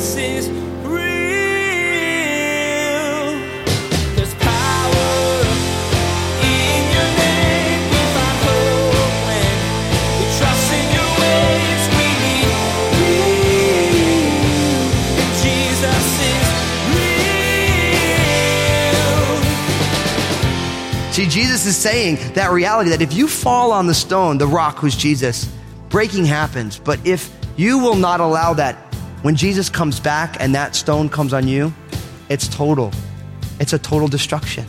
Is. See, Jesus is saying that reality that if you fall on the stone, the rock who's Jesus, breaking happens. But if you will not allow that, when Jesus comes back and that stone comes on you, it's total. It's a total destruction.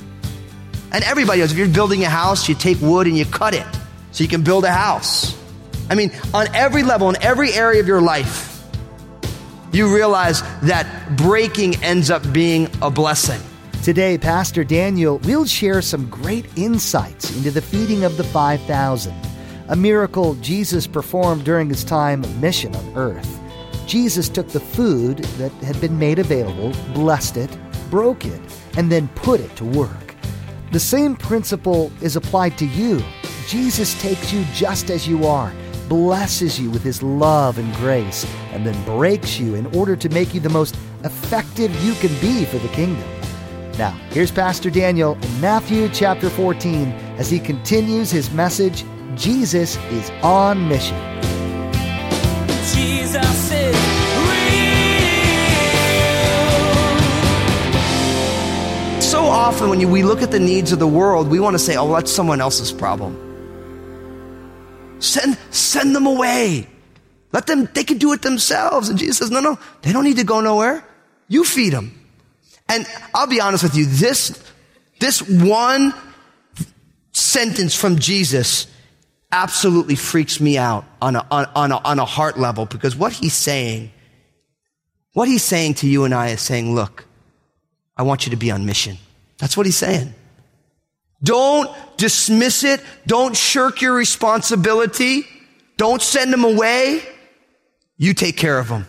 And everybody knows if you're building a house, you take wood and you cut it so you can build a house. I mean, on every level, in every area of your life, you realize that breaking ends up being a blessing. Today, Pastor Daniel will share some great insights into the feeding of the 5,000, a miracle Jesus performed during his time of mission on earth. Jesus took the food that had been made available, blessed it, broke it, and then put it to work. The same principle is applied to you. Jesus takes you just as you are, blesses you with his love and grace, and then breaks you in order to make you the most effective you can be for the kingdom. Now, here's Pastor Daniel in Matthew chapter 14 as he continues his message Jesus is on mission. Often, when you, we look at the needs of the world, we want to say, oh, that's someone else's problem. Send, send them away. Let them, they can do it themselves. And Jesus says, no, no, they don't need to go nowhere. You feed them. And I'll be honest with you, this, this one sentence from Jesus absolutely freaks me out on a, on, on, a, on a heart level because what he's saying, what he's saying to you and I is saying, look, I want you to be on mission. That's what he's saying. Don't dismiss it. Don't shirk your responsibility. Don't send them away. You take care of them.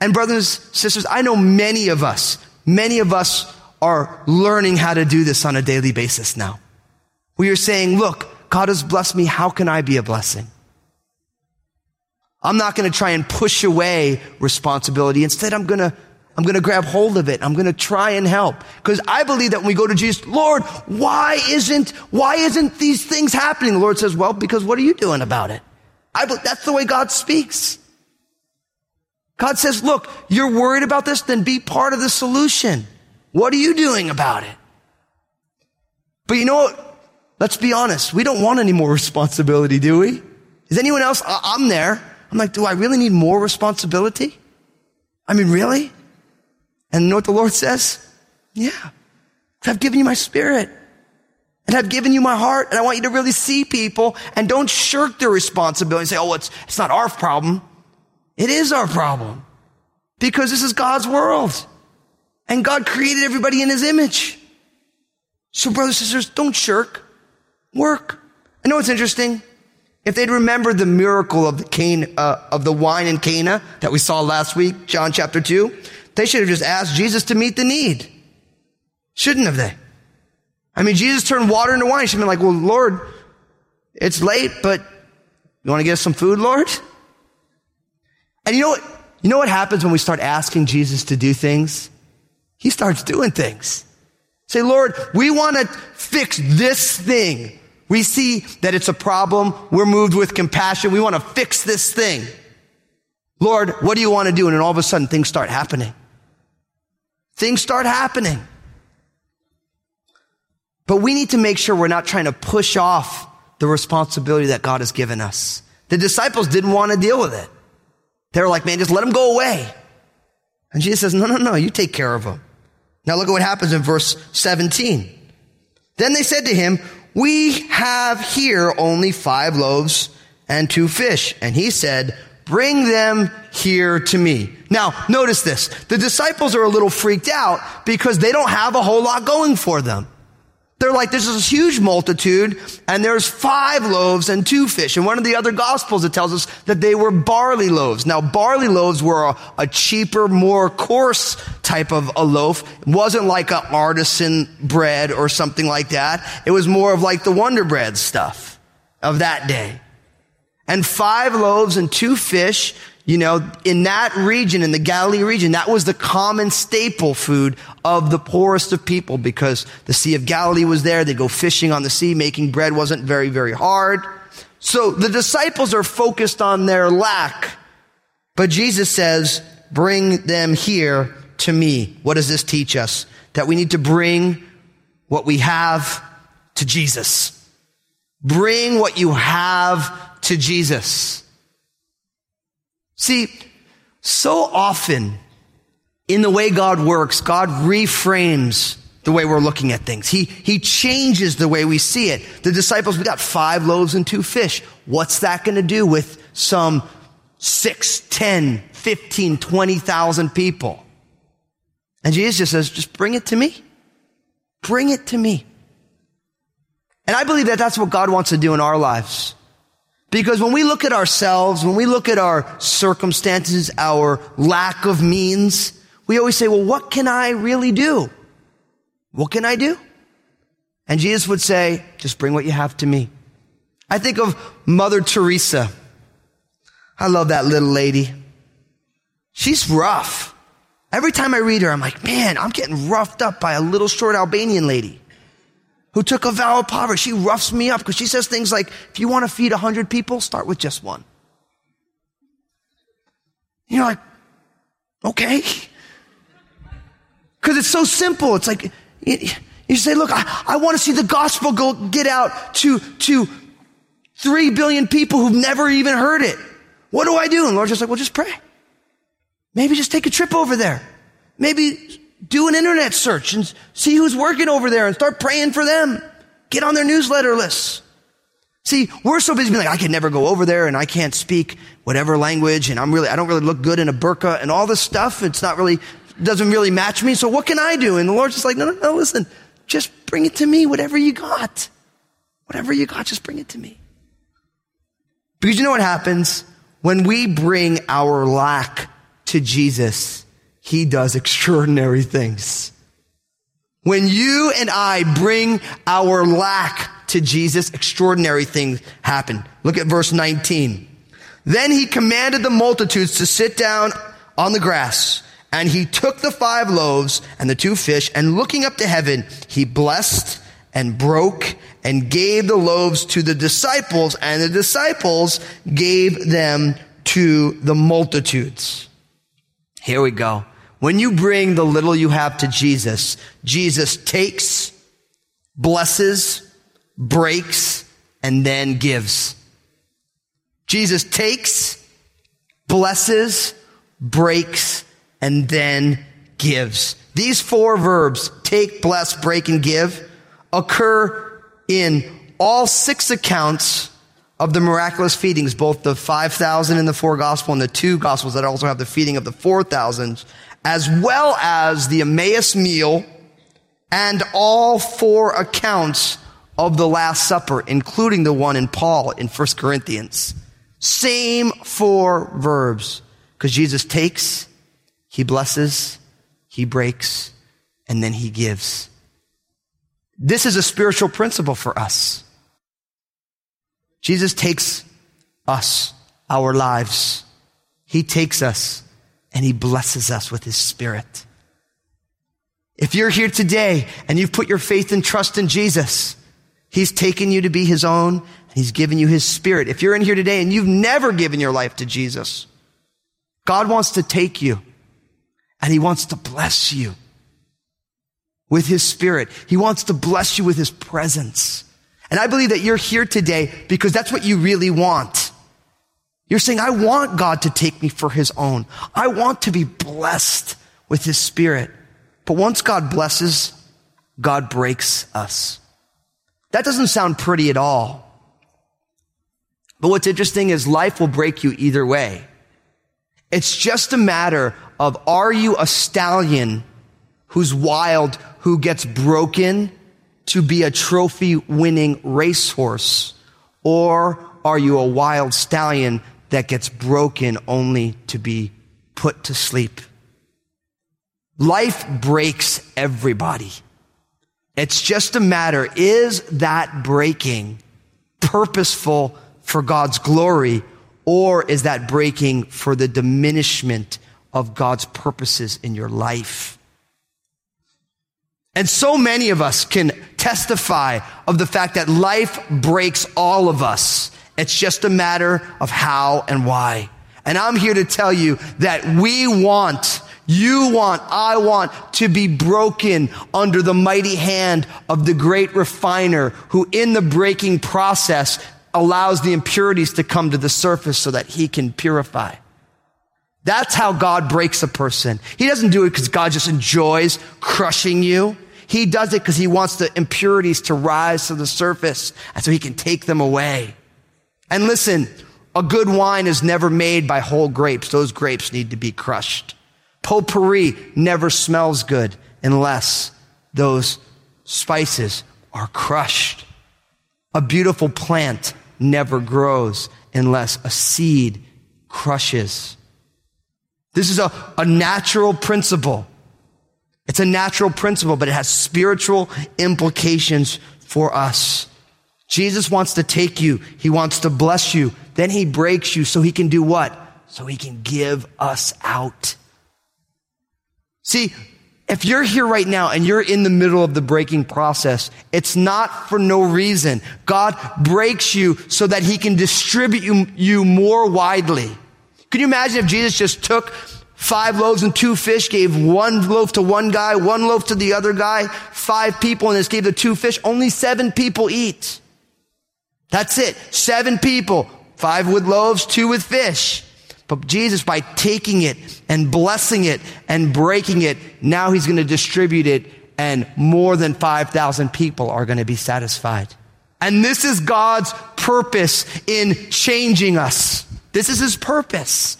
And brothers, sisters, I know many of us, many of us are learning how to do this on a daily basis now. We are saying, look, God has blessed me. How can I be a blessing? I'm not going to try and push away responsibility. Instead, I'm going to, I'm going to grab hold of it. I'm going to try and help. Because I believe that when we go to Jesus, Lord, why isn't, why isn't these things happening? The Lord says, well, because what are you doing about it? I, that's the way God speaks. God says, look, you're worried about this, then be part of the solution. What are you doing about it? But you know what? Let's be honest. We don't want any more responsibility, do we? Is anyone else? I- I'm there. I'm like, do I really need more responsibility? I mean, really? And you know what the Lord says? Yeah. I've given you my spirit. And I've given you my heart. And I want you to really see people and don't shirk their responsibility and say, oh, it's, it's not our problem. It is our problem. Because this is God's world. And God created everybody in his image. So brothers and sisters, don't shirk. Work. I know it's interesting. If they'd remembered the miracle of the cane, uh, of the wine in Cana that we saw last week, John chapter 2, they should have just asked Jesus to meet the need. Shouldn't have they? I mean, Jesus turned water into wine. He should have been like, well, Lord, it's late, but you want to get us some food, Lord? And you know what? You know what happens when we start asking Jesus to do things? He starts doing things. Say, Lord, we want to fix this thing. We see that it's a problem. We're moved with compassion. We want to fix this thing. Lord, what do you want to do? And then all of a sudden things start happening. Things start happening. But we need to make sure we're not trying to push off the responsibility that God has given us. The disciples didn't want to deal with it. They were like, man, just let them go away. And Jesus says, no, no, no, you take care of them. Now look at what happens in verse 17. Then they said to him, we have here only five loaves and two fish. And he said, bring them here to me. Now, notice this. The disciples are a little freaked out because they don't have a whole lot going for them. They're like, this huge multitude and there's five loaves and two fish. And one of the other gospels, it tells us that they were barley loaves. Now, barley loaves were a, a cheaper, more coarse type of a loaf. It wasn't like an artisan bread or something like that. It was more of like the Wonder Bread stuff of that day. And five loaves and two fish, You know, in that region, in the Galilee region, that was the common staple food of the poorest of people because the Sea of Galilee was there. They go fishing on the sea. Making bread wasn't very, very hard. So the disciples are focused on their lack. But Jesus says, bring them here to me. What does this teach us? That we need to bring what we have to Jesus. Bring what you have to Jesus. See, so often in the way God works, God reframes the way we're looking at things. He, he changes the way we see it. The disciples, we got five loaves and two fish. What's that going to do with some six, ten, fifteen, twenty thousand people? And Jesus just says, just bring it to me. Bring it to me. And I believe that that's what God wants to do in our lives. Because when we look at ourselves, when we look at our circumstances, our lack of means, we always say, well, what can I really do? What can I do? And Jesus would say, just bring what you have to me. I think of Mother Teresa. I love that little lady. She's rough. Every time I read her, I'm like, man, I'm getting roughed up by a little short Albanian lady who took a vow of poverty. She roughs me up because she says things like, if you want to feed a hundred people, start with just one. You're like, okay. Because it's so simple. It's like, you say, look, I, I want to see the gospel go get out to, to three billion people who've never even heard it. What do I do? And Lord's just like, well, just pray. Maybe just take a trip over there. Maybe do an internet search and see who's working over there and start praying for them. Get on their newsletter lists. See, we're so busy being like, I can never go over there and I can't speak whatever language and I'm really, I don't really look good in a burqa and all this stuff. It's not really, doesn't really match me. So what can I do? And the Lord's just like, no, no, no, listen, just bring it to me, whatever you got. Whatever you got, just bring it to me. Because you know what happens? When we bring our lack to Jesus, He does extraordinary things. When you and I bring our lack to Jesus, extraordinary things happen. Look at verse 19. Then he commanded the multitudes to sit down on the grass. And he took the five loaves and the two fish, and looking up to heaven, he blessed and broke and gave the loaves to the disciples, and the disciples gave them to the multitudes. Here we go. When you bring the little you have to Jesus, Jesus takes, blesses, breaks, and then gives. Jesus takes, blesses, breaks, and then gives. These four verbs, take, bless, break, and give, occur in all six accounts of the miraculous feedings, both the 5,000 in the four gospel and the two gospels that also have the feeding of the 4,000, as well as the Emmaus meal and all four accounts of the Last Supper, including the one in Paul in 1 Corinthians. Same four verbs. Because Jesus takes, he blesses, he breaks, and then he gives. This is a spiritual principle for us. Jesus takes us, our lives. He takes us and he blesses us with his spirit. If you're here today and you've put your faith and trust in Jesus, he's taken you to be his own and he's given you his spirit. If you're in here today and you've never given your life to Jesus, God wants to take you and he wants to bless you with his spirit. He wants to bless you with his presence. And I believe that you're here today because that's what you really want. You're saying, I want God to take me for his own. I want to be blessed with his spirit. But once God blesses, God breaks us. That doesn't sound pretty at all. But what's interesting is life will break you either way. It's just a matter of are you a stallion who's wild, who gets broken to be a trophy winning racehorse? Or are you a wild stallion that gets broken only to be put to sleep? Life breaks everybody. It's just a matter, is that breaking purposeful for God's glory Or is that breaking for the diminishment of God's purposes in your life? And so many of us can testify of the fact that life breaks all of us. It's just a matter of how and why. And I'm here to tell you that we want, you want, I want to be broken under the mighty hand of the great refiner who in the breaking process allows the impurities to come to the surface so that he can purify. That's how God breaks a person. He doesn't do it because God just enjoys crushing you. He does it because he wants the impurities to rise to the surface and so he can take them away. And listen, a good wine is never made by whole grapes. Those grapes need to be crushed. Potpourri never smells good unless those spices are crushed. A beautiful plant never grows unless a seed crushes. This is a, a natural principle. It's a natural principle, but it has spiritual implications for us. Jesus wants to take you. He wants to bless you. Then he breaks you so he can do what? So he can give us out. See, if you're here right now and you're in the middle of the breaking process, it's not for no reason. God breaks you so that he can distribute you, more widely. Can you imagine if Jesus just took five loaves and two fish, gave one loaf to one guy, one loaf to the other guy, five people, and this gave the two fish. Only seven people eat. That's it. Seven people, five with loaves, two with fish. But Jesus, by taking it and blessing it and breaking it, now he's going to distribute it and more than 5,000 people are going to be satisfied. And this is God's purpose in changing us. This is his purpose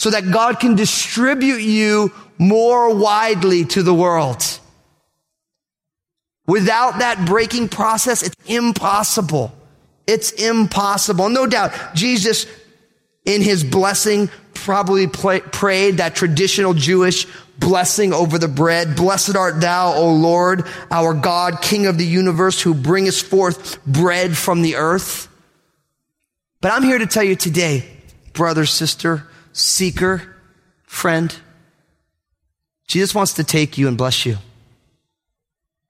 so that God can distribute you more widely to the world. Without that breaking process, it's impossible. It's impossible. No doubt, Jesus, in his blessing, probably play, prayed that traditional Jewish blessing over the bread. Blessed art thou, O Lord, our God, King of the universe, who bringest forth bread from the earth. But I'm here to tell you today, brother, sister, seeker, friend. Jesus wants to take you and bless you.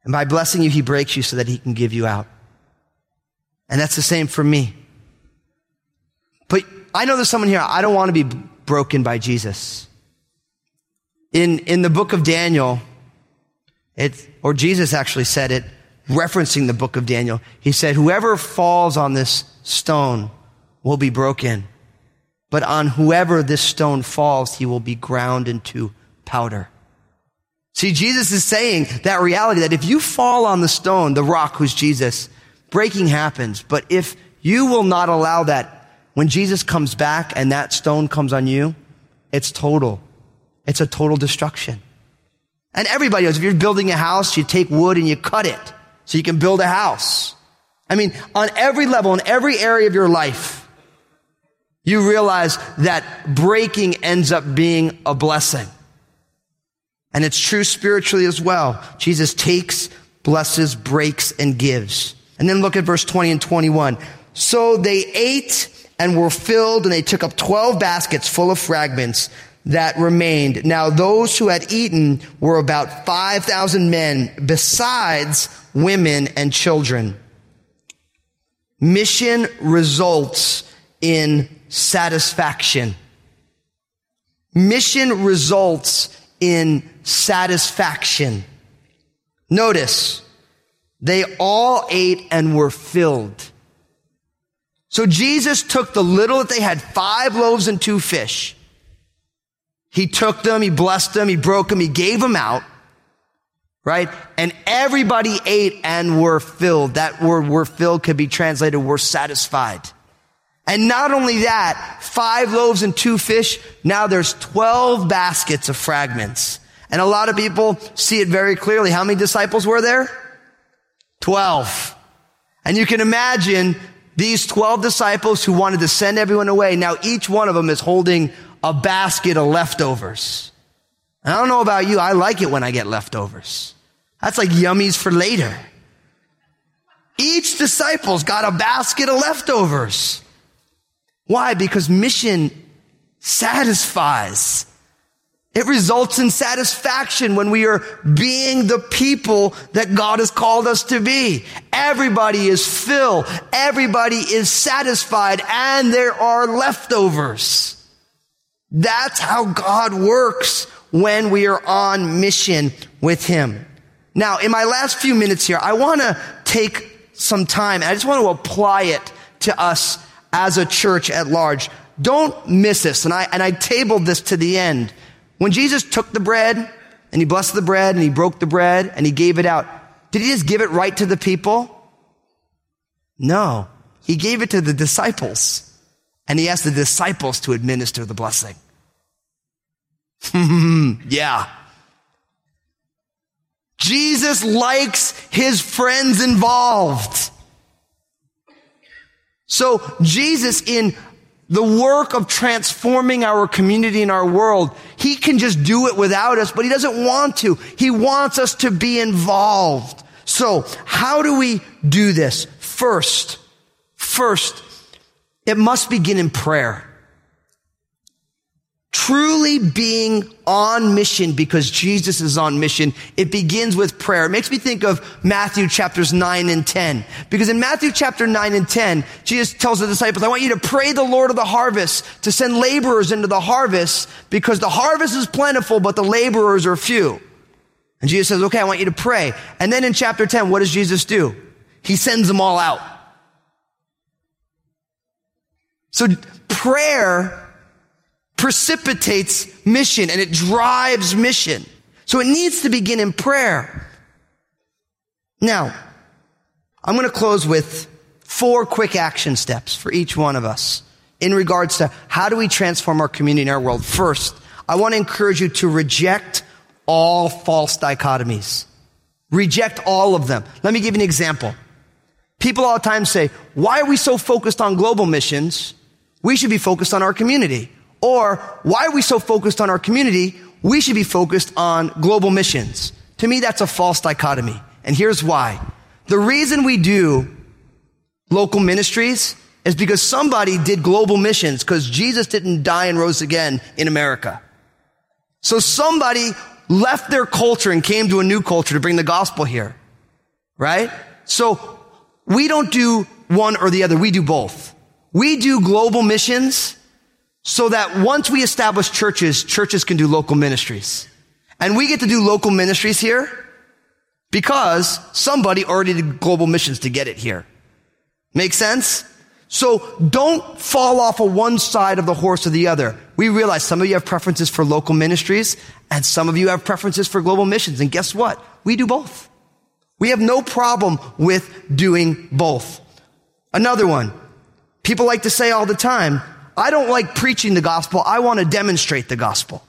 And by blessing you, he breaks you so that he can give you out. And that's the same for me. But I know there's someone here, I don't want to be broken by Jesus. In, in the book of Daniel, it, or Jesus actually said it, referencing the book of Daniel. He said, whoever falls on this stone will be broken but on whoever this stone falls, he will be ground into powder. See, Jesus is saying that reality that if you fall on the stone, the rock who's Jesus, breaking happens. But if you will not allow that, when Jesus comes back and that stone comes on you, it's total. It's a total destruction. And everybody knows if you're building a house, you take wood and you cut it so you can build a house. I mean, on every level, in every area of your life, you realize that breaking ends up being a blessing. And it's true spiritually as well. Jesus takes, blesses, breaks, and gives. And then look at verse 20 and 21. So they ate and were filled, and they took up 12 baskets full of fragments that remained. Now those who had eaten were about 5,000 men, besides women and children. Mission results in satisfaction. Mission results in satisfaction. Notice, they all ate and were filled. So Jesus took the little that they had, five loaves and two fish. He took them, he blessed them, he broke them, he gave them out, right? And everybody ate and were filled. That word were filled could be translated were satisfied. And not only that, five loaves and two fish, now there's 12 baskets of fragments. And a lot of people see it very clearly. How many disciples were there? 12. And you can imagine these 12 disciples who wanted to send everyone away. Now each one of them is holding a basket of leftovers. And I don't know about you. I like it when I get leftovers. That's like yummies for later. Each disciple's got a basket of leftovers. Why? Because mission satisfies. It results in satisfaction when we are being the people that God has called us to be. Everybody is filled. Everybody is satisfied and there are leftovers. That's how God works when we are on mission with Him. Now, in my last few minutes here, I want to take some time and I just want to apply it to us as a church at large. Don't miss this. And I, and I tabled this to the end. When Jesus took the bread and he blessed the bread and he broke the bread and he gave it out, did he just give it right to the people? No. He gave it to the disciples and he asked the disciples to administer the blessing. yeah. Jesus likes his friends involved. So Jesus in the work of transforming our community and our world, he can just do it without us, but he doesn't want to. He wants us to be involved. So how do we do this? First, first, it must begin in prayer truly being on mission because Jesus is on mission, it begins with prayer. It makes me think of Matthew chapters 9 and 10. Because in Matthew chapter 9 and 10, Jesus tells the disciples, I want you to pray the Lord of the harvest to send laborers into the harvest because the harvest is plentiful, but the laborers are few. And Jesus says, okay, I want you to pray. And then in chapter 10, what does Jesus do? He sends them all out. So prayer precipitates mission and it drives mission. So it needs to begin in prayer. Now, I'm going to close with four quick action steps for each one of us in regards to how do we transform our community and our world. First, I want to encourage you to reject all false dichotomies. Reject all of them. Let me give you an example. People all the time say, why are we so focused on global missions? We should be focused on our community. Or why are we so focused on our community? We should be focused on global missions. To me, that's a false dichotomy. And here's why. The reason we do local ministries is because somebody did global missions because Jesus didn't die and rose again in America. So somebody left their culture and came to a new culture to bring the gospel here. Right? So we don't do one or the other. We do both. We do global missions so that once we establish churches, churches can do local ministries. And we get to do local ministries here because somebody already did global missions to get it here. Make sense? So don't fall off of one side of the horse or the other. We realize some of you have preferences for local ministries and some of you have preferences for global missions. And guess what? We do both. We have no problem with doing both. Another one. People like to say all the time, I don't like preaching the gospel. I want to demonstrate the gospel.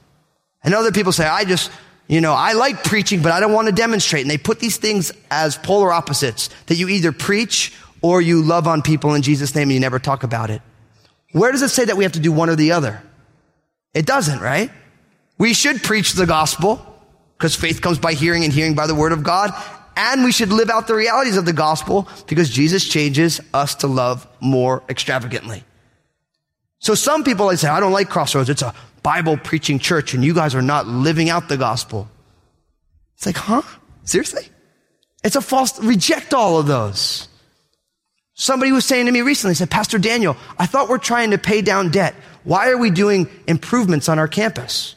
And other people say, I just, you know, I like preaching, but I don't want to demonstrate. And they put these things as polar opposites that you either preach or you love on people in Jesus' name and you never talk about it. Where does it say that we have to do one or the other? It doesn't, right? We should preach the gospel because faith comes by hearing and hearing by the word of God. And we should live out the realities of the gospel because Jesus changes us to love more extravagantly. So some people, I say, I don't like Crossroads. It's a Bible preaching church and you guys are not living out the gospel. It's like, huh? Seriously? It's a false, reject all of those. Somebody was saying to me recently, said, Pastor Daniel, I thought we're trying to pay down debt. Why are we doing improvements on our campus?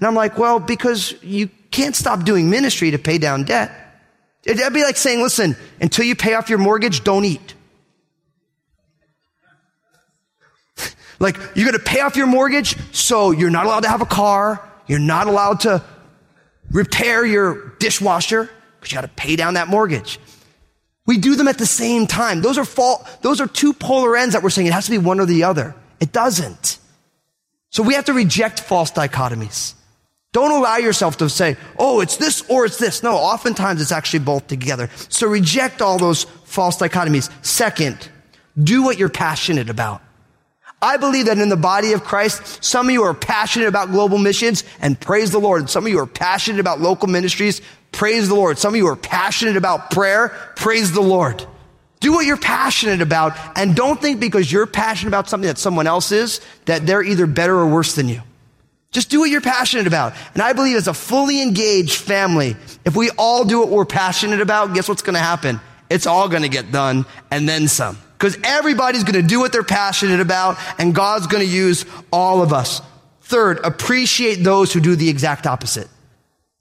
And I'm like, well, because you can't stop doing ministry to pay down debt. It'd be like saying, listen, until you pay off your mortgage, don't eat. Like, you're going to pay off your mortgage, so you're not allowed to have a car. You're not allowed to repair your dishwasher because you got to pay down that mortgage. We do them at the same time. Those are fault, those are two polar ends that we're saying it has to be one or the other. It doesn't. So we have to reject false dichotomies. Don't allow yourself to say, oh, it's this or it's this. No, oftentimes it's actually both together. So reject all those false dichotomies. Second, do what you're passionate about. I believe that in the body of Christ, some of you are passionate about global missions and praise the Lord. Some of you are passionate about local ministries. Praise the Lord. Some of you are passionate about prayer. Praise the Lord. Do what you're passionate about and don't think because you're passionate about something that someone else is that they're either better or worse than you. Just do what you're passionate about. And I believe as a fully engaged family, if we all do what we're passionate about, guess what's going to happen? It's all going to get done and then some. Because everybody's going to do what they're passionate about and God's going to use all of us. Third, appreciate those who do the exact opposite.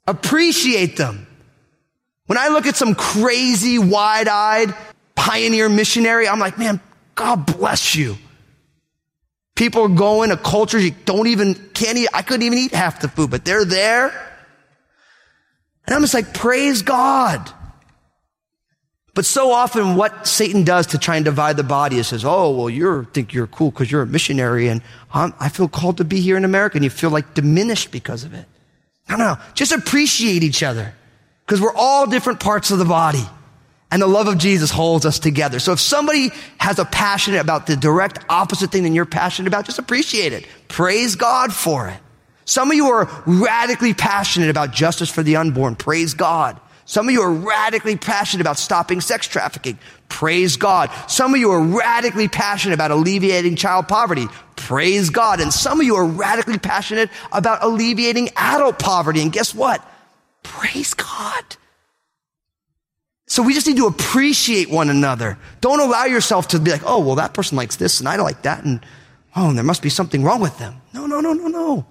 Appreciate them. When I look at some crazy, wide-eyed pioneer missionary, I'm like, man, God bless you. People are going to cultures you don't even, can't eat. I couldn't even eat half the food, but they're there. And I'm just like, praise God. But so often what Satan does to try and divide the body is says, oh, well, you think you're cool because you're a missionary and I'm, I feel called to be here in America and you feel like diminished because of it. No, no, just appreciate each other because we're all different parts of the body and the love of Jesus holds us together. So if somebody has a passion about the direct opposite thing than you're passionate about, just appreciate it. Praise God for it. Some of you are radically passionate about justice for the unborn. Praise God. Some of you are radically passionate about stopping sex trafficking. Praise God. Some of you are radically passionate about alleviating child poverty. Praise God. And some of you are radically passionate about alleviating adult poverty. And guess what? Praise God. So we just need to appreciate one another. Don't allow yourself to be like, oh, well, that person likes this and I like that. And oh, and there must be something wrong with them. No, no, no, no, no.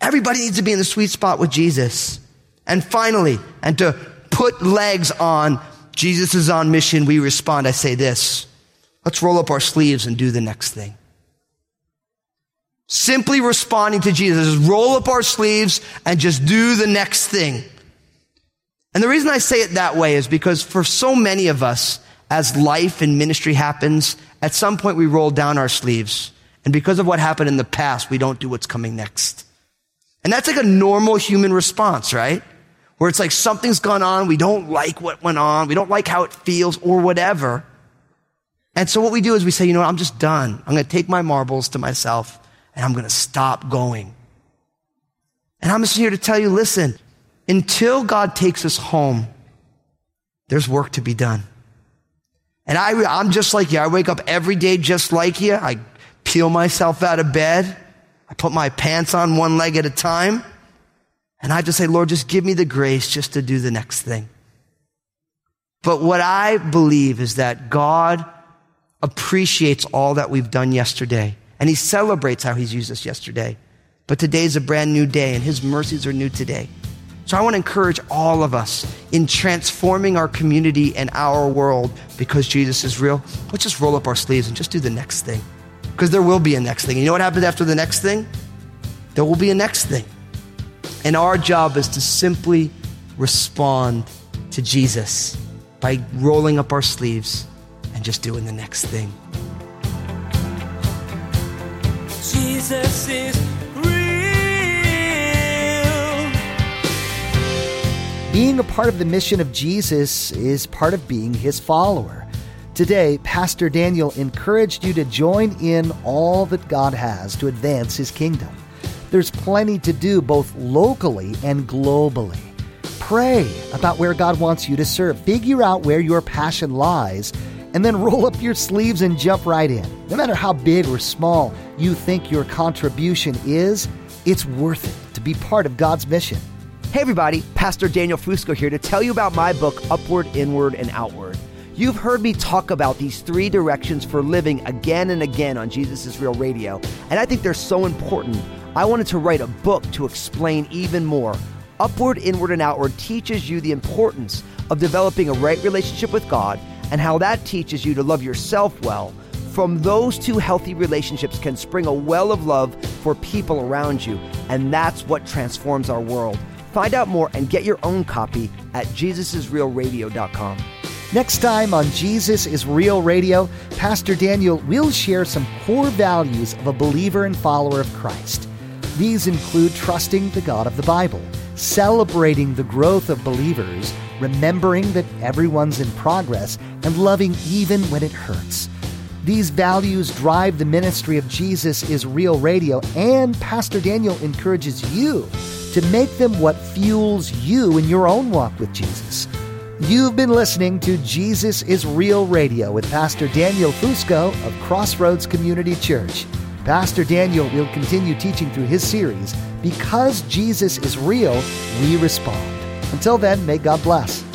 Everybody needs to be in the sweet spot with Jesus. And finally, and to put legs on Jesus is on mission, we respond. I say this. Let's roll up our sleeves and do the next thing. Simply responding to Jesus roll up our sleeves and just do the next thing. And the reason I say it that way is because for so many of us, as life and ministry happens, at some point we roll down our sleeves. And because of what happened in the past, we don't do what's coming next. And that's like a normal human response, right? Where it's like something's gone on, we don't like what went on, we don't like how it feels or whatever. And so what we do is we say, you know what, I'm just done. I'm going to take my marbles to myself and I'm going to stop going. And I'm just here to tell you, listen, until God takes us home, there's work to be done. And I, I'm just like you. I wake up every day just like you. I peel myself out of bed. I put my pants on one leg at a time. And I just say, Lord, just give me the grace just to do the next thing. But what I believe is that God appreciates all that we've done yesterday. And he celebrates how he's used us yesterday. But today's a brand new day and his mercies are new today. So I want to encourage all of us in transforming our community and our world because Jesus is real. Let's just roll up our sleeves and just do the next thing. Because there will be a next thing. You know what happens after the next thing? There will be a next thing. And our job is to simply respond to Jesus by rolling up our sleeves and just doing the next thing. Jesus is real. Being a part of the mission of Jesus is part of being his follower. Today, Pastor Daniel encouraged you to join in all that God has to advance his kingdom. There's plenty to do both locally and globally. Pray about where God wants you to serve. Figure out where your passion lies and then roll up your sleeves and jump right in. No matter how big or small you think your contribution is, it's worth it to be part of God's mission. Hey, everybody, Pastor Daniel Fusco here to tell you about my book, Upward, Inward, and Outward. You've heard me talk about these three directions for living again and again on Jesus is Real Radio, and I think they're so important I wanted to write a book to explain even more. Upward, Inward, and Outward teaches you the importance of developing a right relationship with God and how that teaches you to love yourself well. From those two healthy relationships can spring a well of love for people around you, and that's what transforms our world. Find out more and get your own copy at jesusisrealradio.com. Next time on Jesus is Real Radio, Pastor Daniel will share some core values of a believer and follower of Christ. These include trusting the God of the Bible, celebrating the growth of believers, remembering that everyone's in progress, and loving even when it hurts. These values drive the ministry of Jesus is Real Radio, and Pastor Daniel encourages you to make them what fuels you in your own walk with Jesus. You've been listening to Jesus is Real Radio with Pastor Daniel Fusco of Crossroads Community Church. Pastor Daniel will continue teaching through his series, Because Jesus is Real, We Respond. Until then, may God bless.